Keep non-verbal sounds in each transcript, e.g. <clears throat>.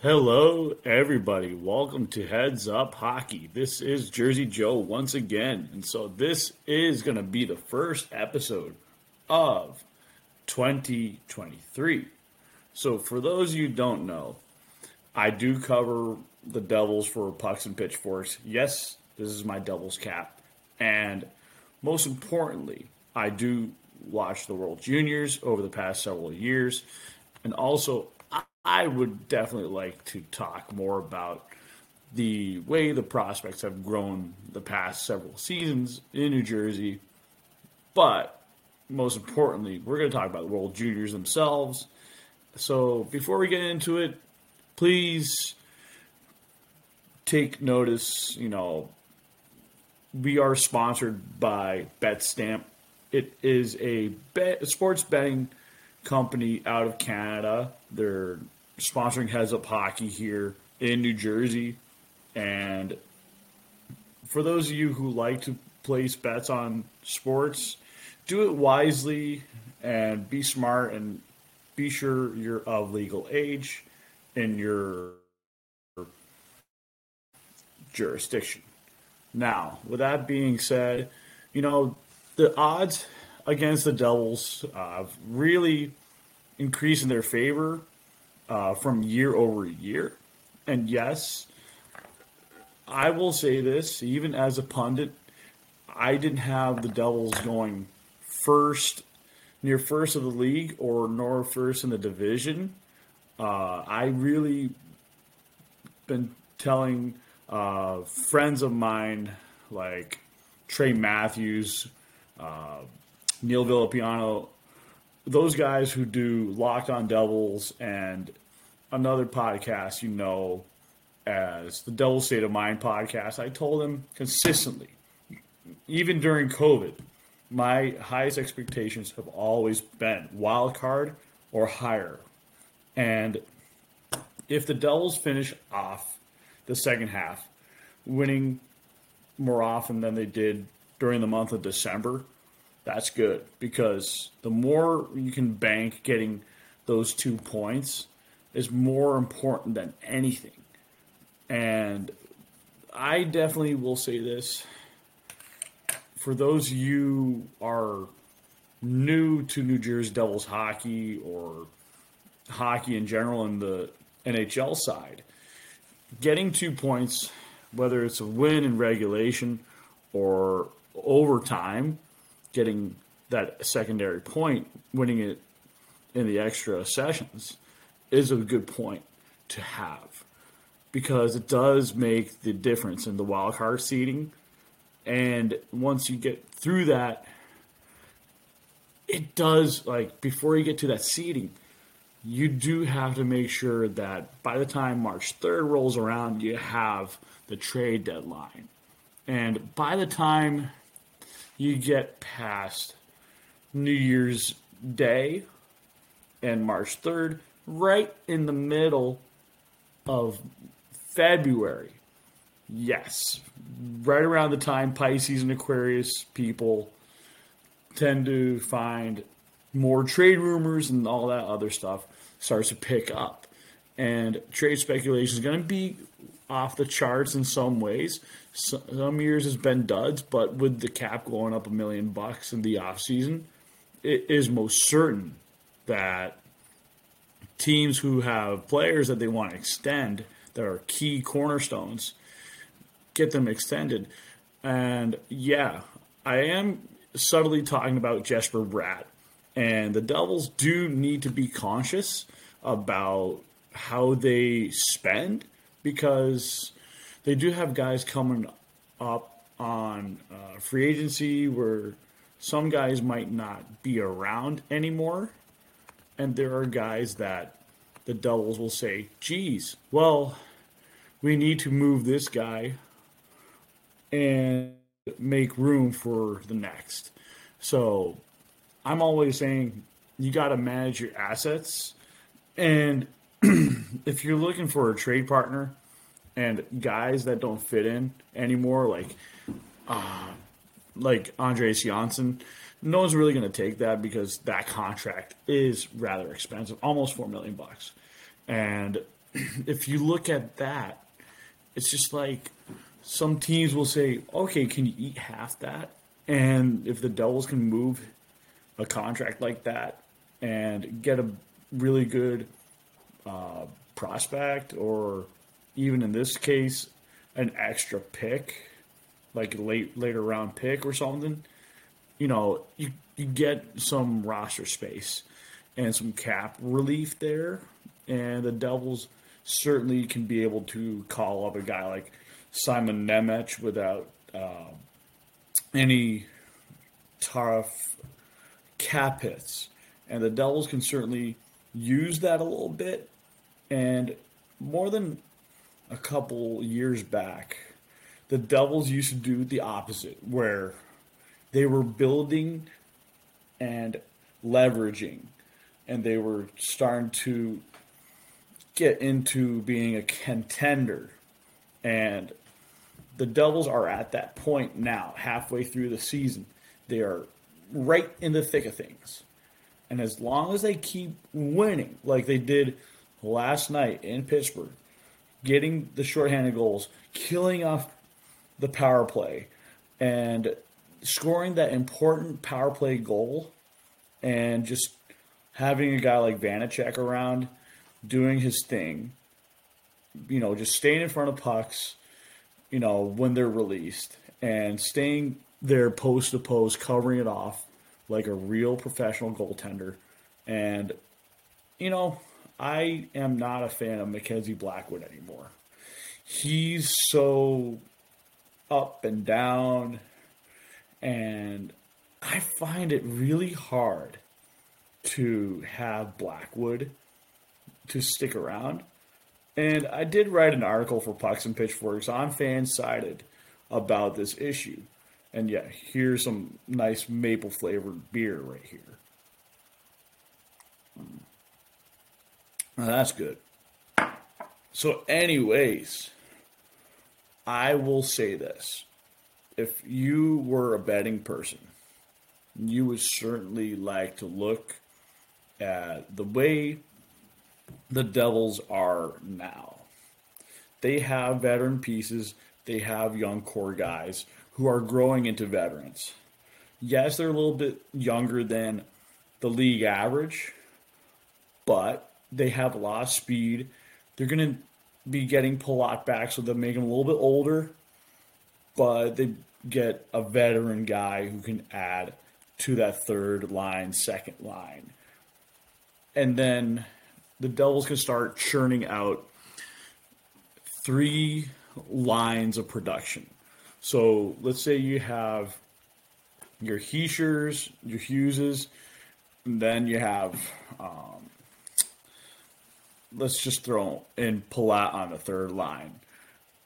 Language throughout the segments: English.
Hello, everybody. Welcome to Heads Up Hockey. This is Jersey Joe once again. And so, this is going to be the first episode of 2023. So, for those you don't know, I do cover the Devils for Pucks and Pitchforks. Yes, this is my Devils cap. And most importantly, I do watch the World Juniors over the past several years. And also, I would definitely like to talk more about the way the prospects have grown the past several seasons in New Jersey. But most importantly, we're going to talk about the World Juniors themselves. So before we get into it, please take notice, you know, we are sponsored by BetStamp. It is a bet, sports betting company out of Canada. They're sponsoring Heads Up Hockey here in New Jersey. And for those of you who like to place bets on sports, do it wisely and be smart and be sure you're of legal age in your jurisdiction. Now, with that being said, you know, the odds against the Devils uh, really increased in their favor uh, from year over year. And yes, I will say this, even as a pundit, I didn't have the Devils going first, near first of the league, or nor first in the division. Uh, I really been telling uh, friends of mine like Trey Matthews, uh, Neil Villapiano, those guys who do Locked on Devils and another podcast you know as the Devil State of Mind podcast, I told them consistently, even during COVID, my highest expectations have always been wild card or higher. And if the Devils finish off the second half, winning more often than they did during the month of December, that's good because the more you can bank getting those two points is more important than anything. And I definitely will say this for those you are new to New Jersey Devils hockey or hockey in general in the NHL side, getting two points, whether it's a win in regulation or overtime, getting that secondary point, winning it in the extra sessions, is a good point to have because it does make the difference in the wild card seeding. And once you get through that, it does like before you get to that seeding, you do have to make sure that by the time March 3rd rolls around, you have the trade deadline. And by the time you get past New Year's Day and March 3rd, right in the middle of February. Yes, right around the time Pisces and Aquarius people tend to find more trade rumors and all that other stuff starts to pick up. And trade speculation is going to be off the charts in some ways. Some years has been duds, but with the cap going up a million bucks in the offseason, it is most certain that teams who have players that they want to extend that are key cornerstones get them extended. And yeah, I am subtly talking about Jesper Bratt. And the Devils do need to be conscious about how they spend because they do have guys coming up on uh, free agency where some guys might not be around anymore. And there are guys that the Devils will say, geez, well, we need to move this guy and make room for the next. So I'm always saying you got to manage your assets. And <clears throat> if you're looking for a trade partner and guys that don't fit in anymore, like uh, like Andreas Johnsson, no one's really going to take that because that contract is rather expensive, almost four million bucks. And <clears throat> if you look at that, it's just like some teams will say, okay, can you eat half that? And if the Devils can move a contract like that and get a really good uh, prospect, or even in this case, an extra pick, like late later round pick or something, you know, you you get some roster space and some cap relief there, and the Devils certainly can be able to call up a guy like Simon Nemec without uh, any tough cap hits. And the Devils can certainly use that a little bit. And more than a couple years back, the Devils used to do the opposite, where they were building and leveraging, and they were starting to get into being a contender. And the Devils are at that point now, halfway through the season. They are right in the thick of things. And as long as they keep winning, like they did last night in Pittsburgh, getting the shorthanded goals, killing off the power play, and scoring that important power play goal, and just having a guy like Vanecek around doing his thing, you know, just staying in front of pucks, you know, when they're released, and staying there post to post, covering it off like a real professional goaltender. And, you know, I am not a fan of Mackenzie Blackwood anymore. He's so up and down, and I find it really hard to have Blackwood to stick around. And I did write an article for Pucks and Pitchforks on Fansided about this issue. And yeah, here's some nice maple flavored beer right here. Hmm. That's good. So, anyways, I will say this. If you were a betting person, you would certainly like to look at the way the Devils are now. They have veteran pieces, they have young core guys who are growing into veterans. Yes, they're a little bit younger than the league average, but they have a lot of speed. They're going to be getting Palat back, so they'll make them a little bit older, but they get a veteran guy who can add to that third line, second line. And then the Devils can start churning out three lines of production. So let's say you have your Hischers, your Hugheses, and then you have, um, let's just throw in Palat on the third line,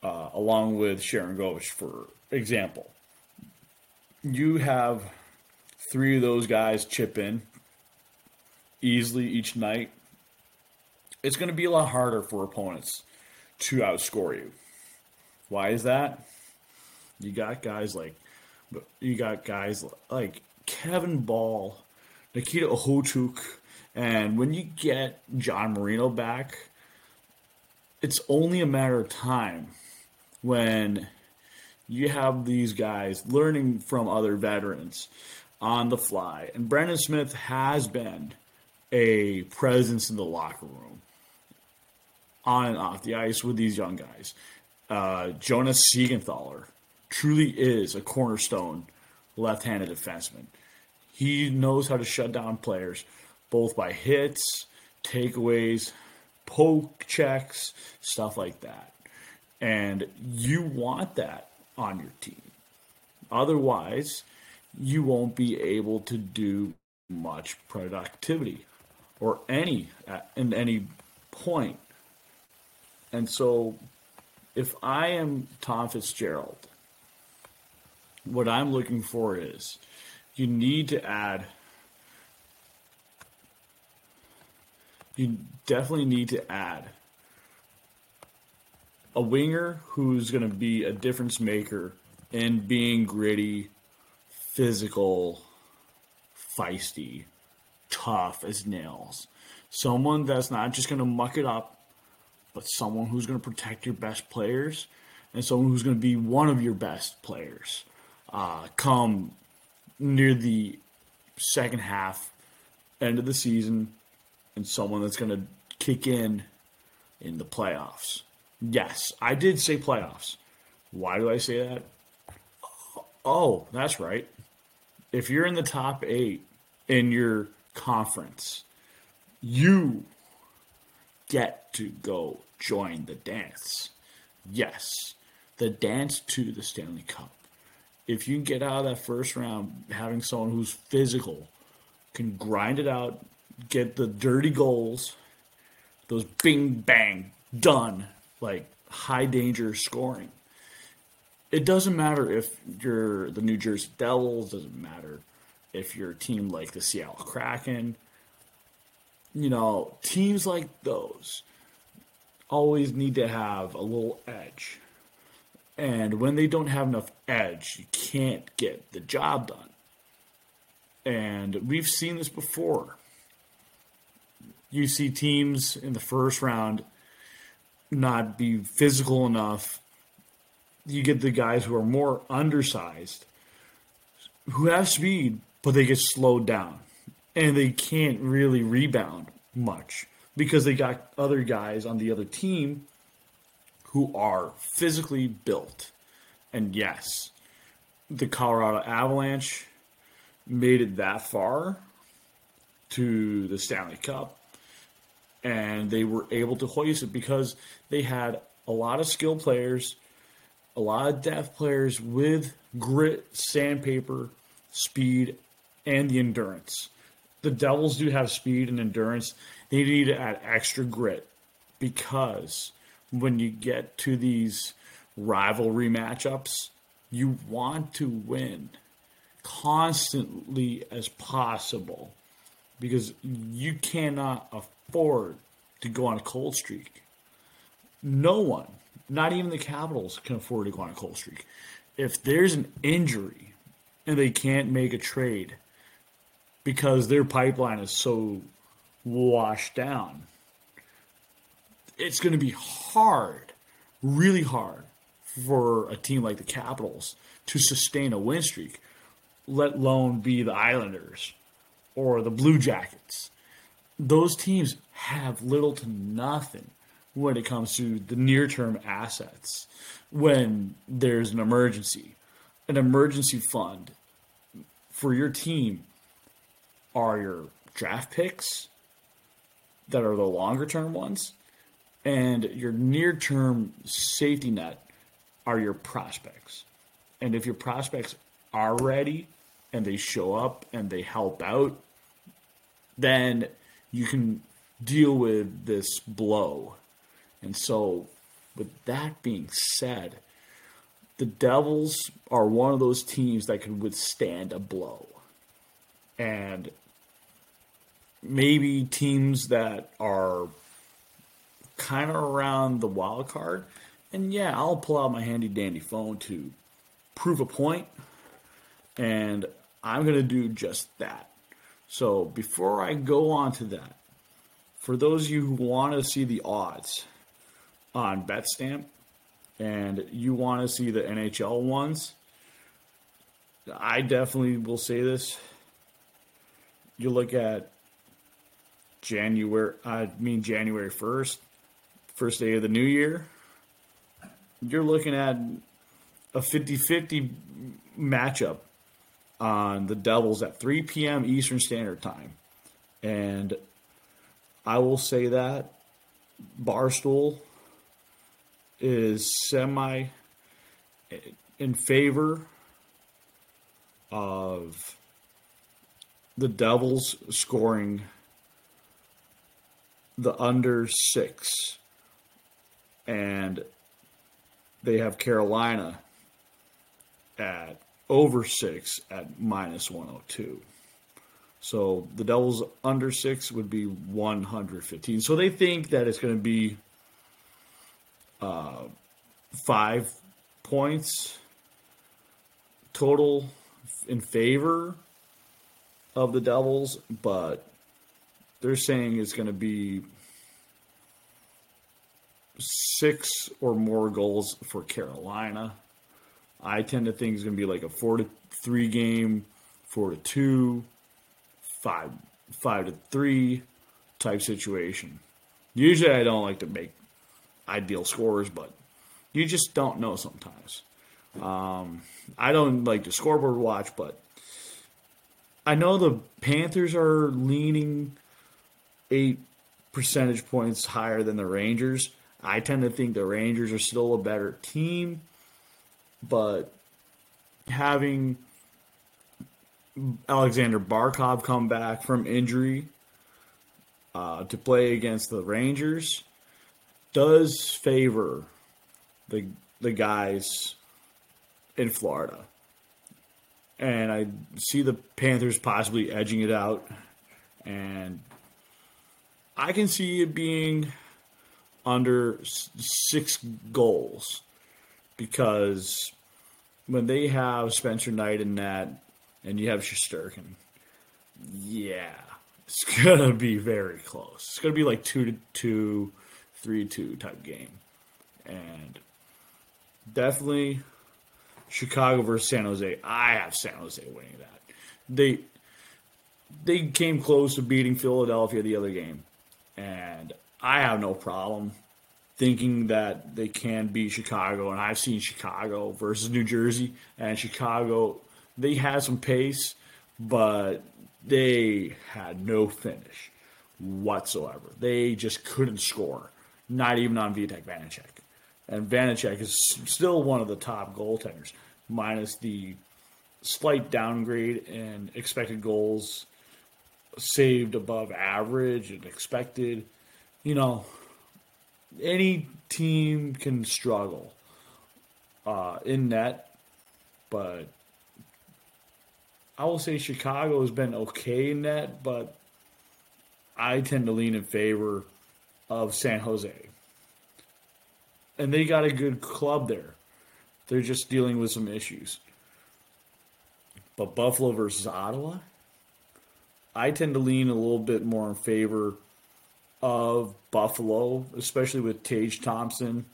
uh, along with Sharon Sharangovich, for example. You have three of those guys chip in easily each night. It's going to be a lot harder for opponents to outscore you. Why is that? You got guys like you got guys like Kevin Bahl, Nikita Okhotyuk, and when you get John Marino back, it's only a matter of time when you have these guys learning from other veterans on the fly. And Brendan Smith has been a presence in the locker room on and off the ice with these young guys. Uh, Jonas Siegenthaler truly is a cornerstone left-handed defenseman. He knows how to shut down players both by hits, takeaways, poke checks, stuff like that. And you want that on your team. Otherwise, you won't be able to do much productivity or any at in any point. And so if I am Tom Fitzgerald what I'm looking for is you need to add you definitely need to add a winger who's going to be a difference maker in being gritty, physical, feisty, tough as nails. Someone that's not just going to muck it up but someone who's going to protect your best players and someone who's going to be one of your best players uh, come near the second half, end of the season, and someone that's going to kick in in the playoffs. Yes, I did say playoffs. Why do I say that? Oh, that's right. If you're in the top eight in your conference, you get to go join the dance. Yes, the dance to the Stanley Cup. If you get out of that first round having someone who's physical, can grind it out, get the dirty goals, those bing bang done, like high danger scoring. It doesn't matter if you're the New Jersey Devils, doesn't matter if you're a team like the Seattle Kraken, you know, teams like those always need to have a little edge. And when they don't have enough edge, you can't get the job done. And we've seen this before. You see teams in the first round not be physical enough. You get the guys who are more undersized, who have speed, but they get slowed down and they can't really rebound much because they got other guys on the other team who are physically built. And yes, the Colorado Avalanche made it that far to the Stanley Cup and they were able to hoist it because they had a lot of skilled players, a lot of depth players with grit, sandpaper, speed, and the endurance the Devils do have speed and endurance. They need to add extra grit because when you get to these rivalry matchups, you want to win constantly as possible because you cannot afford to go on a cold streak. No one, not even the Capitals, can afford to go on a cold streak. If there's an injury and they can't make a trade, because their pipeline is so washed down. It's going to be hard, really hard, for a team like the Capitals to sustain a win streak, let alone be the Islanders or the Blue Jackets. Those teams have little to nothing when it comes to the near term assets when there's an emergency. An emergency fund for your team are your draft picks that are the longer term ones, and your near term safety net are your prospects. And if your prospects are ready and they show up and they help out, then you can deal with this blow. And so, with that being said, the Devils are one of those teams that can withstand a blow. And maybe teams that are kind of around the wild card. And yeah, I'll pull out my handy dandy phone to prove a point, and I'm going to do just that. So before I go on to that, for those of you who want to see the odds on BetStamp and you want to see the NHL ones, I definitely will say this. You look at January, I mean January 1st, first day of the new year, you're looking at a 50 50 matchup on the Devils at 3 p.m. Eastern Standard Time. And I will say that Barstool is semi eh, in favor of the Devils scoring the under six, and they have Carolina at over six at minus 102. So the Devils under six would be 115. So they think that it's going to be uh, five points total in favor of the Devils, but they're saying it's going to be six or more goals for Carolina. I tend to think it's going to be like a four to three game, four to two, five five to three type situation. Usually, I don't like to make ideal scores, but you just don't know sometimes. Um, I don't like to scoreboard watch, but I know the Panthers are leaning eight percentage points higher than the Rangers. I tend to think the Rangers are still a better team, but having Alexander Barkov come back from injury uh, to play against the Rangers does favor the the guys in Florida. And I see the Panthers possibly edging it out. And I can see it being under six goals because when they have Spencer Knight in that and you have Shesterkin, yeah, it's <laughs> gonna be very close. It's gonna be like two to two, three to two type game, and definitely Chicago versus San Jose. I have San Jose winning that. They they came close to beating Philadelphia the other game, and I have no problem thinking that they can beat Chicago. And I've seen Chicago versus New Jersey, and Chicago they had some pace, but they had no finish whatsoever. They just couldn't score, not even on Vitek Vanecek. And Vanecek is still one of the top goaltenders, minus the slight downgrade in expected goals saved above average and expected. You know, any team can struggle uh, in net, but I will say Chicago has been okay in net, but I tend to lean in favor of San Jose. And they got a good club there. They're just dealing with some issues. But Buffalo versus Ottawa, I tend to lean a little bit more in favor of Buffalo, especially with Tage Thompson,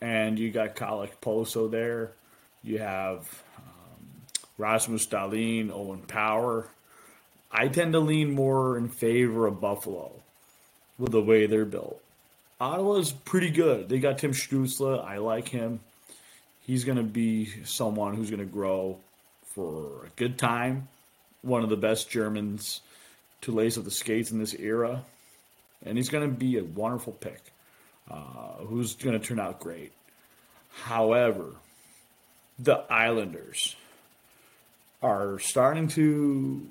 and you got Kyle Okposo there. You have um, Rasmus Dahlin, Owen Power. I tend to lean more in favor of Buffalo with the way they're built. Ottawa's pretty good. They got Tim Stützle. I like him. He's going to be someone who's going to grow for a good time. One of the best Germans to lace up the skates in this era and he's going to be a wonderful pick uh, who's going to turn out great. However, the Islanders are starting to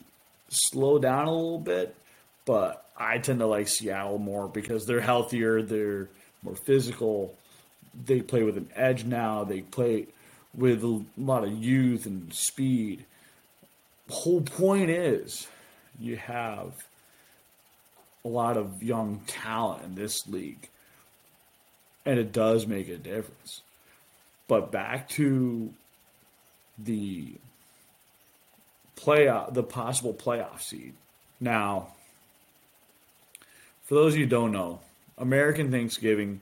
slow down a little bit, but I tend to like Seattle more because they're healthier, they're more physical, they play with an edge now, they play with a lot of youth and speed. Whole point is you have a lot of young talent in this league. And it does make a difference. But back to the playoff, the possible playoff seed. Now, for those of you who don't know, American Thanksgiving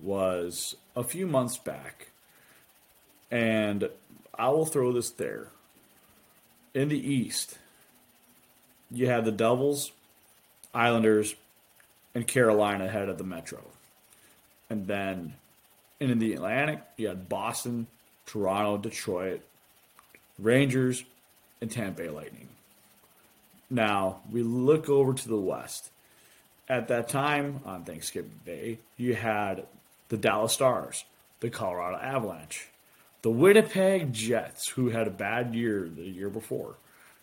was a few months back. And I will throw this there. In the East, you have the Devils Islanders, and Carolina ahead of the Metro. And then in the Atlantic, you had Boston, Toronto, Detroit, Rangers, and Tampa Bay Lightning. Now, we look over to the West. At that time, on Thanksgiving Day, you had the Dallas Stars, the Colorado Avalanche, the Winnipeg Jets, who had a bad year the year before,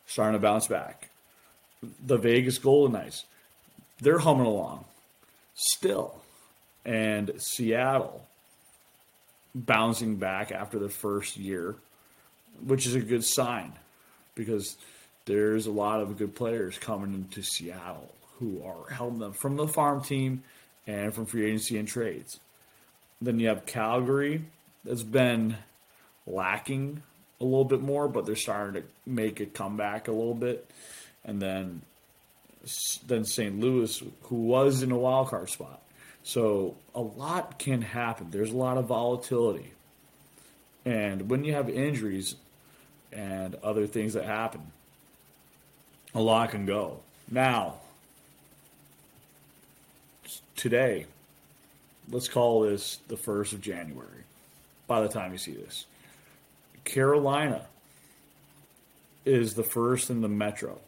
starting to bounce back, the Vegas Golden Knights, they're humming along still. And Seattle bouncing back after the first year, which is a good sign because there's a lot of good players coming into Seattle who are helping them from the farm team and from free agency and trades. Then you have Calgary that's been lacking a little bit more, but they're starting to make a comeback a little bit. And then than St. Louis, who was in a wild card spot. So a lot can happen. There's a lot of volatility. And when you have injuries and other things that happen, a lot can go. Now, today, let's call this the 1st of January by the time you see this. Carolina is the first in the Metro.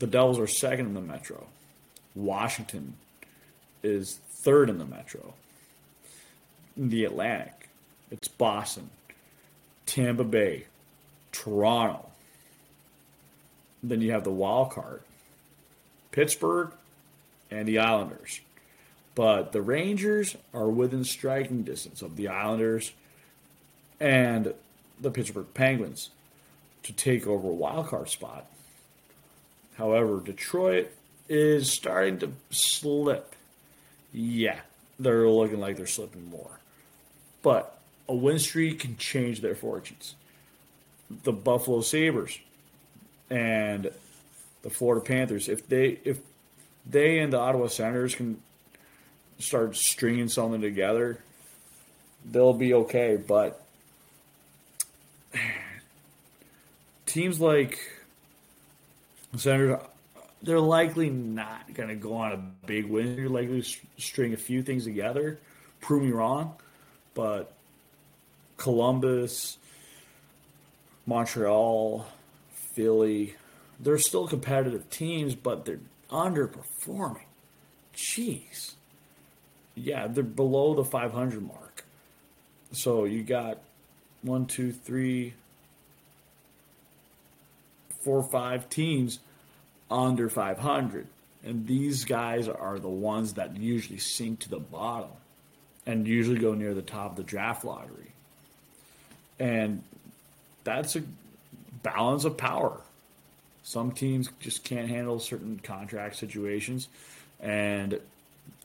The Devils are second in the Metro. Washington is third in the Metro. In the Atlantic, it's Boston, Tampa Bay, Toronto. Then you have the wild card, Pittsburgh, and the Islanders. But the Rangers are within striking distance of the Islanders and the Pittsburgh Penguins to take over a wild card spot. However, Detroit is starting to slip. Yeah, they're looking like they're slipping more. But a win streak can change their fortunes. The Buffalo Sabres and the Florida Panthers, if they if they and the Ottawa Senators can start stringing something together, they'll be okay. But <sighs> teams like Senators, they're likely not going to go on a big win. You're likely to string a few things together. Prove me wrong, but Columbus, Montreal, Philly, they're still competitive teams, but they're underperforming. Jeez. Yeah, they're below the 500 mark. So you got one, two, three, four, or five teams under 500. And these guys are the ones that usually sink to the bottom and usually go near the top of the draft lottery. And that's a balance of power. Some teams just can't handle certain contract situations. And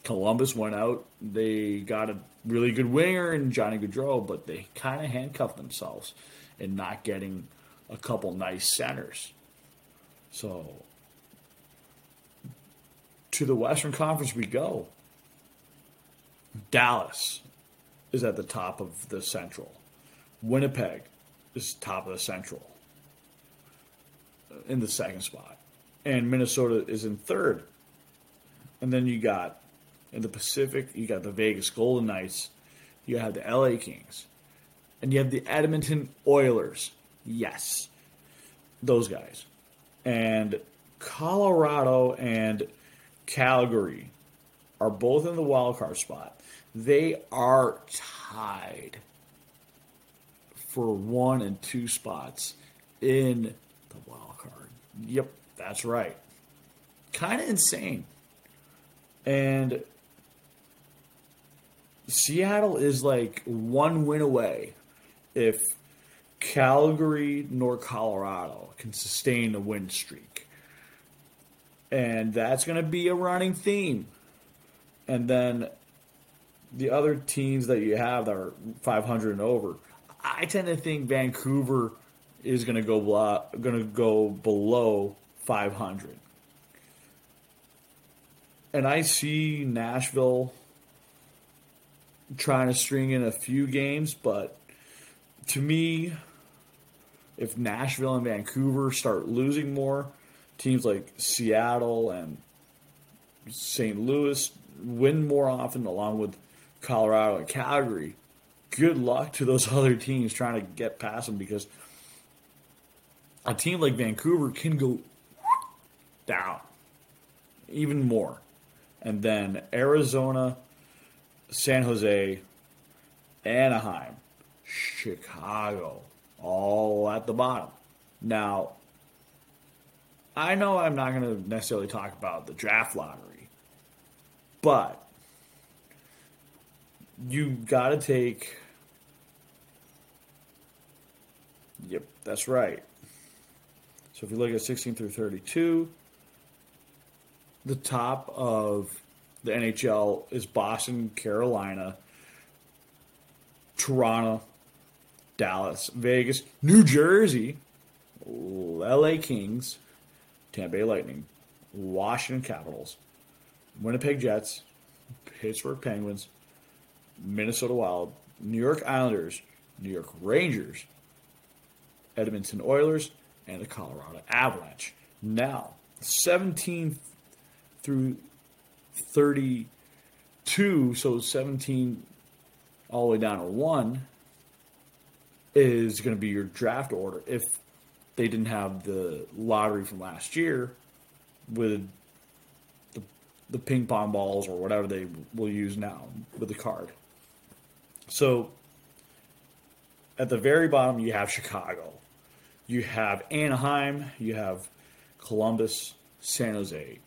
Columbus went out. They got a really good winger in Johnny Gaudreau, but they kind of handcuffed themselves in not getting a couple nice centers. So to the Western Conference we go. Dallas is at the top of the Central. Winnipeg is top of the Central uh, in the second spot. And Minnesota is in third. And then you got in the Pacific, you got the Vegas Golden Knights, you have the LA Kings, and you have the Edmonton Oilers. Yes, those guys. And Colorado and Calgary are both in the wild card spot. They are tied for one and two spots in the wild card. Yep, that's right. Kind of insane. And Seattle is like one win away if Calgary nor Colorado can sustain a win streak. And that's going to be a running theme. And then the other teams that you have that are 500 and over, I tend to think Vancouver is going to go going to go below 500. And I see Nashville trying to string in a few games, but to me, if Nashville and Vancouver start losing more, teams like Seattle and St. Louis win more often, along with Colorado and Calgary. Good luck to those <laughs> other teams trying to get past them because a team like Vancouver can go down even more. And then Arizona, San Jose, Anaheim, Chicago, all at the bottom. Now, I know I'm not going to necessarily talk about the draft lottery, but you got to take. Yep, that's right. So if you look at 16 through 32, the top of the NHL is Boston, Carolina, Toronto, Dallas, Vegas, New Jersey, LA Kings, Tampa Bay Lightning, Washington Capitals, Winnipeg Jets, Pittsburgh Penguins, Minnesota Wild, New York Islanders, New York Rangers, Edmonton Oilers, and the Colorado Avalanche. Now, 17 through 32, so 17 all the way down to 1 is going to be your draft order. If they didn't have the lottery from last year with the, the ping pong balls or whatever they will use now with the card. So at the very bottom, you have Chicago, you have Anaheim, you have Columbus, San Jose,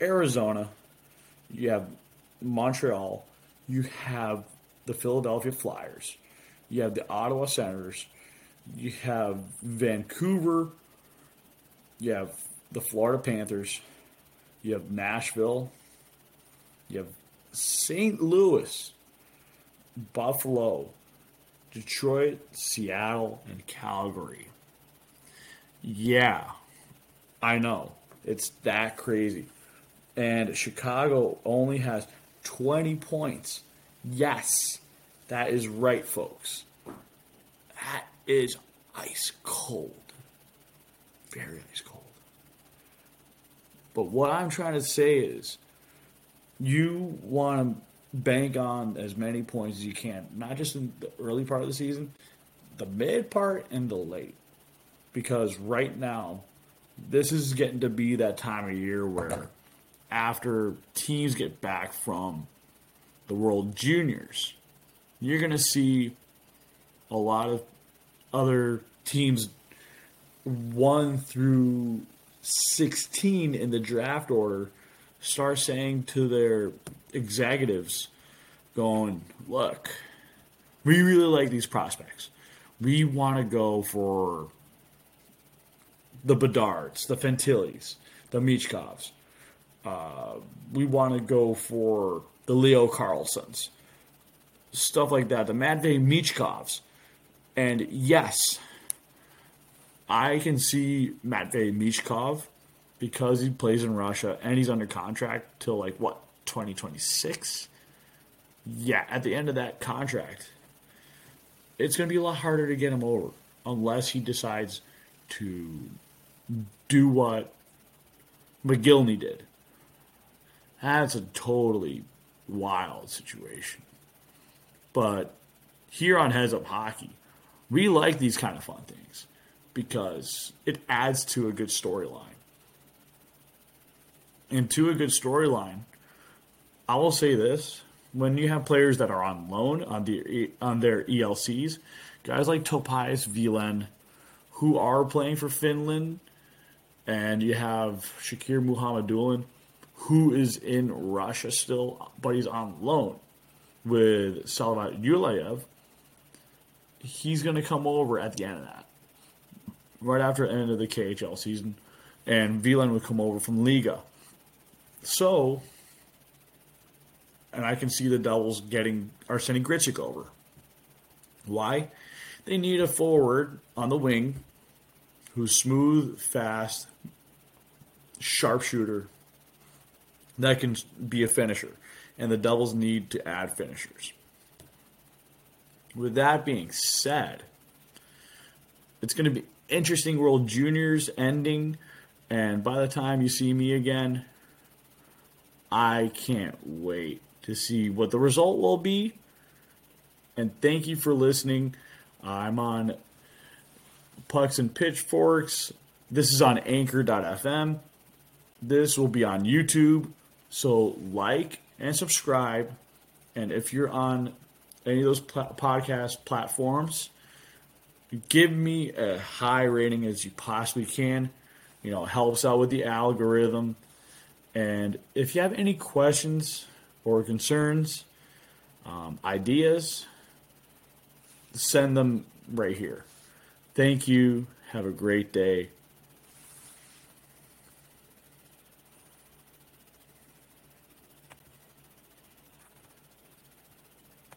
Arizona, you have Montreal, you have the Philadelphia Flyers, you have the Ottawa Senators, you have Vancouver, you have the Florida Panthers, you have Nashville, you have St. Louis, Buffalo, Detroit, Seattle, and Calgary. Yeah, I know. It's that crazy. And Chicago only has 20 points. Yes, that is right, folks. That is ice cold. Very ice cold. But what I'm trying to say is you want to bank on as many points as you can, not just in the early part of the season, the mid part and the late. Because right now, this is getting to be that time of year where after teams get back from the World Juniors, you're going to see a lot of other teams 1 through 16 in the draft order start saying to their executives, going, look, we really like these prospects. We want to go for the Bedards, the Fantillis, the Michkovs. Uh, we want to go for the Leo Carlssons, stuff like that, the Matvey Michkovs. And yes, I can see Matvey Michkov because he plays in Russia and he's under contract till like what 2026. Yeah, at the end of that contract, it's going to be a lot harder to get him over unless he decides to do what Mogilny did. That's a totally wild situation. But here on Heads Up Hockey, we like these kind of fun things because it adds to a good storyline. And to a good storyline, I will say this: when you have players that are on loan on the on their ELCs, guys like Topias Vilen, who are playing for Finland, and you have Shakir Mukhamadullin, who is in Russia still, but he's on loan with Salavat Yulayev. He's going to come over at the end of that, right after the end of the KHL season, and Vilen would come over from Liiga. So, and I can see the Devils getting Arseny Gritsyuk over. Why? They need a forward on the wing who's smooth, fast, sharpshooter that can be a finisher. And the Devils need to add finishers. With that being said, it's going to be interesting World Juniors ending. And by the time you see me again, I can't wait to see what the result will be. And thank you for listening. I'm on Pucks and Pitchforks. This is on anchor.fm. This will be on YouTube. So like and subscribe. And if you're on any of those pl- podcast platforms, give me a high rating as you possibly can. You know, helps out with the algorithm and if you have any questions or concerns, um, ideas, send them right here. Thank you. Have a great day.